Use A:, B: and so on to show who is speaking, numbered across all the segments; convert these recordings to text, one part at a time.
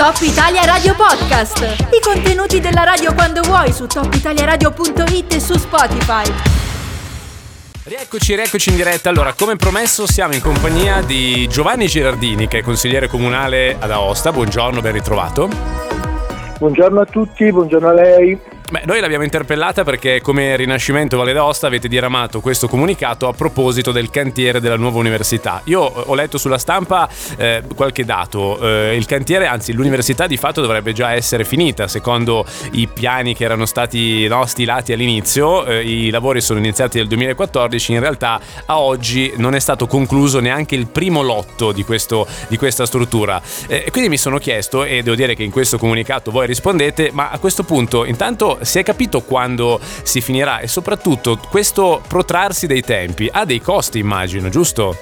A: Top Italia Radio Podcast. I contenuti della radio quando vuoi su topitaliaradio.it e su Spotify.
B: Rieccoci, rieccoci in diretta. Allora, come promesso, siamo in compagnia di Giovanni Girardini, che è consigliere comunale ad Aosta. Buongiorno, ben ritrovato.
C: Buongiorno a tutti, buongiorno a lei.
B: Beh, noi l'abbiamo interpellata perché come Rinascimento Valle d'Aosta avete diramato questo comunicato a proposito del cantiere della nuova università. Io ho letto sulla stampa eh, qualche dato, eh, il cantiere, anzi l'università di fatto dovrebbe già essere finita secondo i piani che erano stati no, stilati all'inizio, eh, i lavori sono iniziati nel 2014, in realtà a oggi non è stato concluso neanche il primo lotto di, questo, di questa struttura. Eh, quindi mi sono chiesto, e devo dire che in questo comunicato voi rispondete, ma a questo punto intanto si è capito quando si finirà e soprattutto questo protrarsi dei tempi ha dei costi immagino, giusto?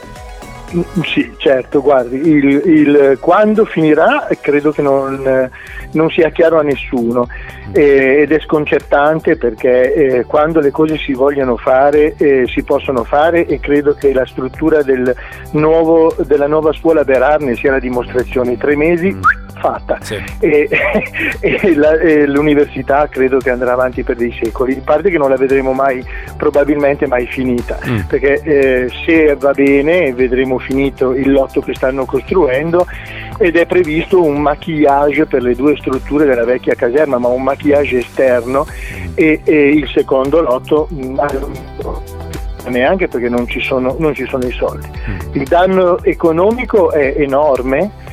C: Mm, sì, certo, guardi, il, il, quando finirà credo che non, non sia chiaro a nessuno eh, ed è sconcertante perché eh, quando le cose si vogliono fare eh, si possono fare e credo che la struttura del nuovo, della nuova scuola Berarne sia la dimostrazione. Tre mesi mm fatta sì. e, e, la, e, l'università credo che andrà avanti per dei secoli, in parte che non la vedremo mai, probabilmente mai finita, mm. perché eh, se va bene vedremo finito il lotto che stanno costruendo ed è previsto un maquillage per le due strutture della vecchia caserma, ma un maquillage esterno mm. e, e, il secondo lotto mh, mm, neanche perché non ci sono, non ci sono i soldi. Mm. Il danno economico è enorme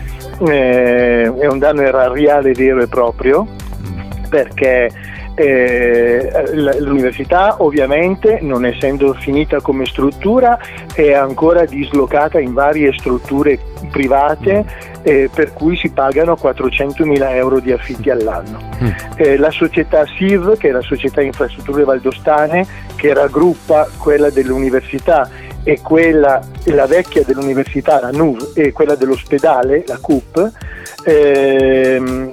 C: eh, è un danno erariale vero e proprio perché eh, l'università ovviamente non essendo finita come struttura è ancora dislocata in varie strutture private eh, per cui si pagano 400.000 euro di affitti all'anno. Mm. Eh, la società SIV, che è la società infrastrutture valdostane, che raggruppa quella dell'università e quella, la vecchia dell'università, la NUV, e quella dell'ospedale, la CUP, ehm,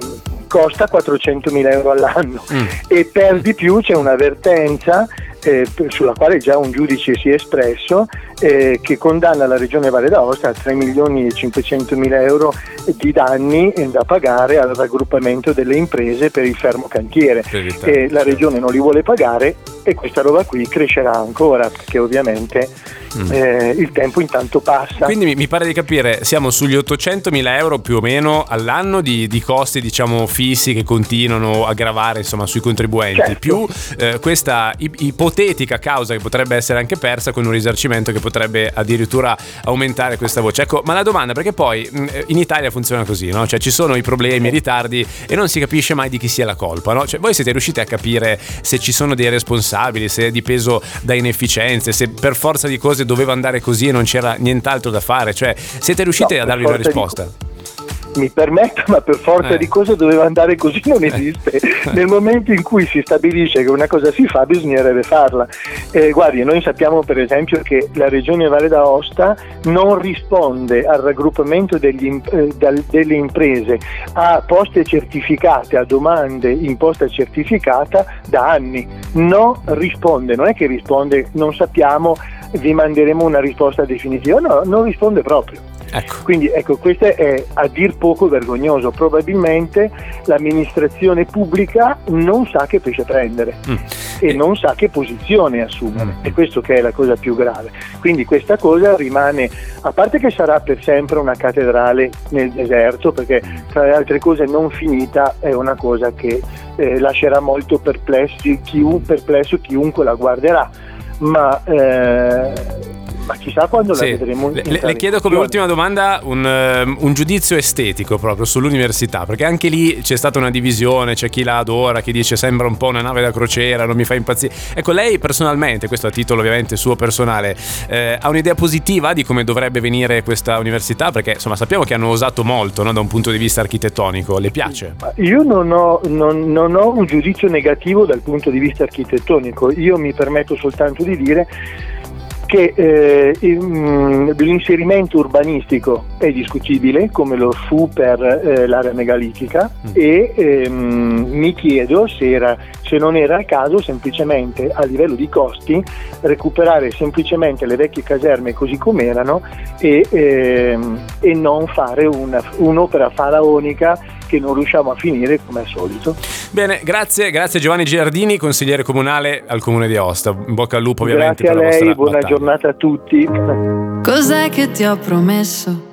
C: costa 400.000 euro all'anno mm. e per di più c'è un'avvertenza eh, sulla quale già un giudice si è espresso eh, che condanna la Regione Valle d'Aosta a 3 milioni e 500 mila euro di danni da pagare al raggruppamento delle imprese per il fermo cantiere. E la Regione non li vuole pagare e questa roba qui crescerà ancora perché ovviamente mm. eh, il tempo intanto passa.
B: Quindi mi, pare di capire, siamo sugli 800 mila euro più o meno all'anno di, di, costi diciamo fissi che continuano a gravare insomma sui contribuenti, certo. più eh, questa ipotetica causa che potrebbe essere anche persa con un risarcimento che potrebbe addirittura aumentare questa voce. Ecco, ma la domanda perché poi mm, in Italia funziona così, no? Cioè ci sono i problemi, i ritardi e non si capisce mai di chi sia la colpa, no? Cioè voi siete riusciti a capire se ci sono dei responsabili, se è dipeso da inefficienze, se per forza di cose doveva andare così e non c'era nient'altro da fare, cioè siete riusciti no, a dargli una risposta?
C: Di mi permetto, ma per forza eh. di cose doveva andare così, non esiste. Eh. Nel momento in cui si stabilisce che una cosa si fa, bisognerebbe farla. Eh, guardi, noi sappiamo per esempio che la Regione Valle d'Aosta non risponde al raggruppamento degli, eh, delle imprese a poste certificate, a domande in posta certificata da anni. Non risponde, non è che risponde, non sappiamo, vi manderemo una risposta definitiva, no, non risponde proprio. Ecco. Quindi ecco, questo è a dir poco vergognoso. Probabilmente l'amministrazione pubblica non sa che pesce prendere mm. e, e non sa che posizione assumere. Mm. È questo che è la cosa più grave. Quindi questa cosa rimane, a parte che sarà per sempre una cattedrale nel deserto, perché tra le altre cose non finita è una cosa che eh, lascerà molto perplessi, chiun, perplesso chiunque la guarderà. Ma eh, ma chissà quando sì. la vedremo.
B: Le, le, chiedo come ultima domanda un, um, un, giudizio estetico proprio sull'università, perché anche lì c'è stata una divisione, c'è chi la adora, chi dice sembra un po' una nave da crociera, non mi fa impazzire. Ecco, lei personalmente, questo a titolo ovviamente suo personale, eh, ha un'idea positiva di come dovrebbe venire questa università? Perché insomma sappiamo che hanno osato molto no, da un punto di vista architettonico, le piace?
C: Io non ho, non, non ho un giudizio negativo dal punto di vista architettonico, io mi permetto soltanto di dire che eh, mm, l'inserimento urbanistico è discutibile come lo fu per eh, l'area megalitica mm. e ehm, mi chiedo se, era, se, non era il caso semplicemente a livello di costi recuperare semplicemente le vecchie caserme così come erano e, ehm, e non fare una, un'opera faraonica che non riusciamo a finire come al solito.
B: Bene, grazie, grazie Giovanni Giardini, consigliere comunale al comune di Aosta. In bocca al lupo ovviamente.
C: Grazie
B: a
C: lei, buona
B: battaglia.
C: giornata a tutti.
D: Cos'è che ti ho promesso?